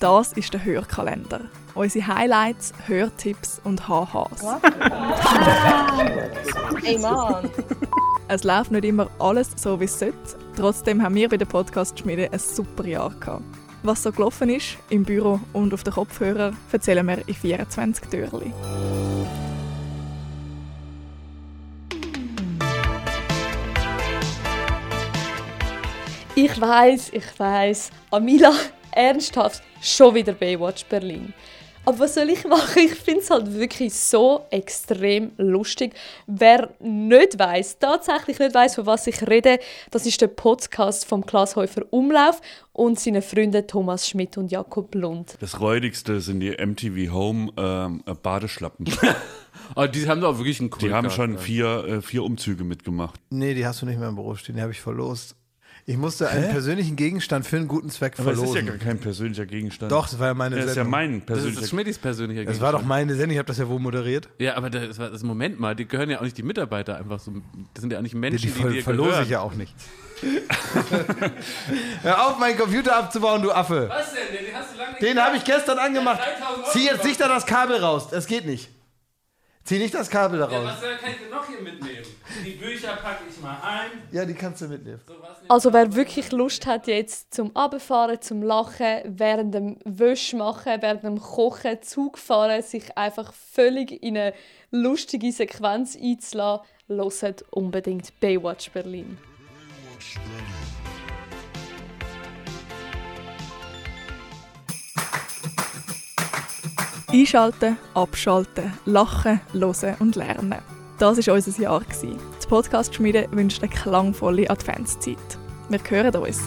Das ist der Hörkalender. Unsere Highlights, Hörtipps und HHs. Ey Mann! Es läuft nicht immer alles so, wie es sollte. Trotzdem haben wir bei der Podcast-Schmiede ein super Jahr gehabt. Was so gelaufen ist, im Büro und auf den Kopfhörer, erzählen wir in 24 Türchen. Ich weiß, ich weiß. Amila, ernsthaft, schon wieder Baywatch Berlin. Aber was soll ich machen? Ich finde es halt wirklich so extrem lustig. Wer nicht weiß, tatsächlich nicht weiß, von was ich rede, das ist der Podcast vom Glashäufer Umlauf und seine Freunde Thomas Schmidt und Jakob Lund. Das räudigste sind die MTV Home ähm, äh, Badeschlappen. Aber die haben doch wirklich einen Kult Die haben gehabt, schon vier, äh, vier Umzüge mitgemacht. Nee, die hast du nicht mehr im Büro stehen, die habe ich verlost. Ich musste einen persönlichen Gegenstand für einen guten Zweck Aber es verlosen. ist ja gar kein persönlicher Gegenstand. Doch, das war ja meine Das ist ja Sendung. mein Das ist persönlicher das Schmidtis persönlicher das war doch Gegenstand. meine Sendung, ich habe das ja wohl moderiert. Ja, aber das, war, das Moment mal, die gehören ja auch nicht die Mitarbeiter einfach so. Das sind ja auch nicht Die, Menschen, die die, ver dir verlose gehören. ich ja auch nicht. Hör auf, meinen Computer abzubauen, du Affe. Was denn? Den hast du lange nicht Den habe ich gestern angemacht. 3000 Euro Zieh jetzt nicht da das Kabel raus. Das geht nicht. Zieh nicht das Kabel da Ja, raus. was kann ich denn noch hier mitnehmen? Die Bücher packe ich mal ein. Ja, die kannst du mitnehmen. Also wer wirklich Lust hat jetzt zum Abfahren, zum Lachen, während dem Wäsch machen, während dem Kochen, Zug fahren, sich einfach völlig in eine lustige Sequenz einzulassen, hört unbedingt Baywatch Berlin. Einschalten, abschalten, lachen, hören und lernen. Das war unser Jahr. Die Podcast-Schmiede wünscht eine klangvolle Adventszeit. Wir hören uns.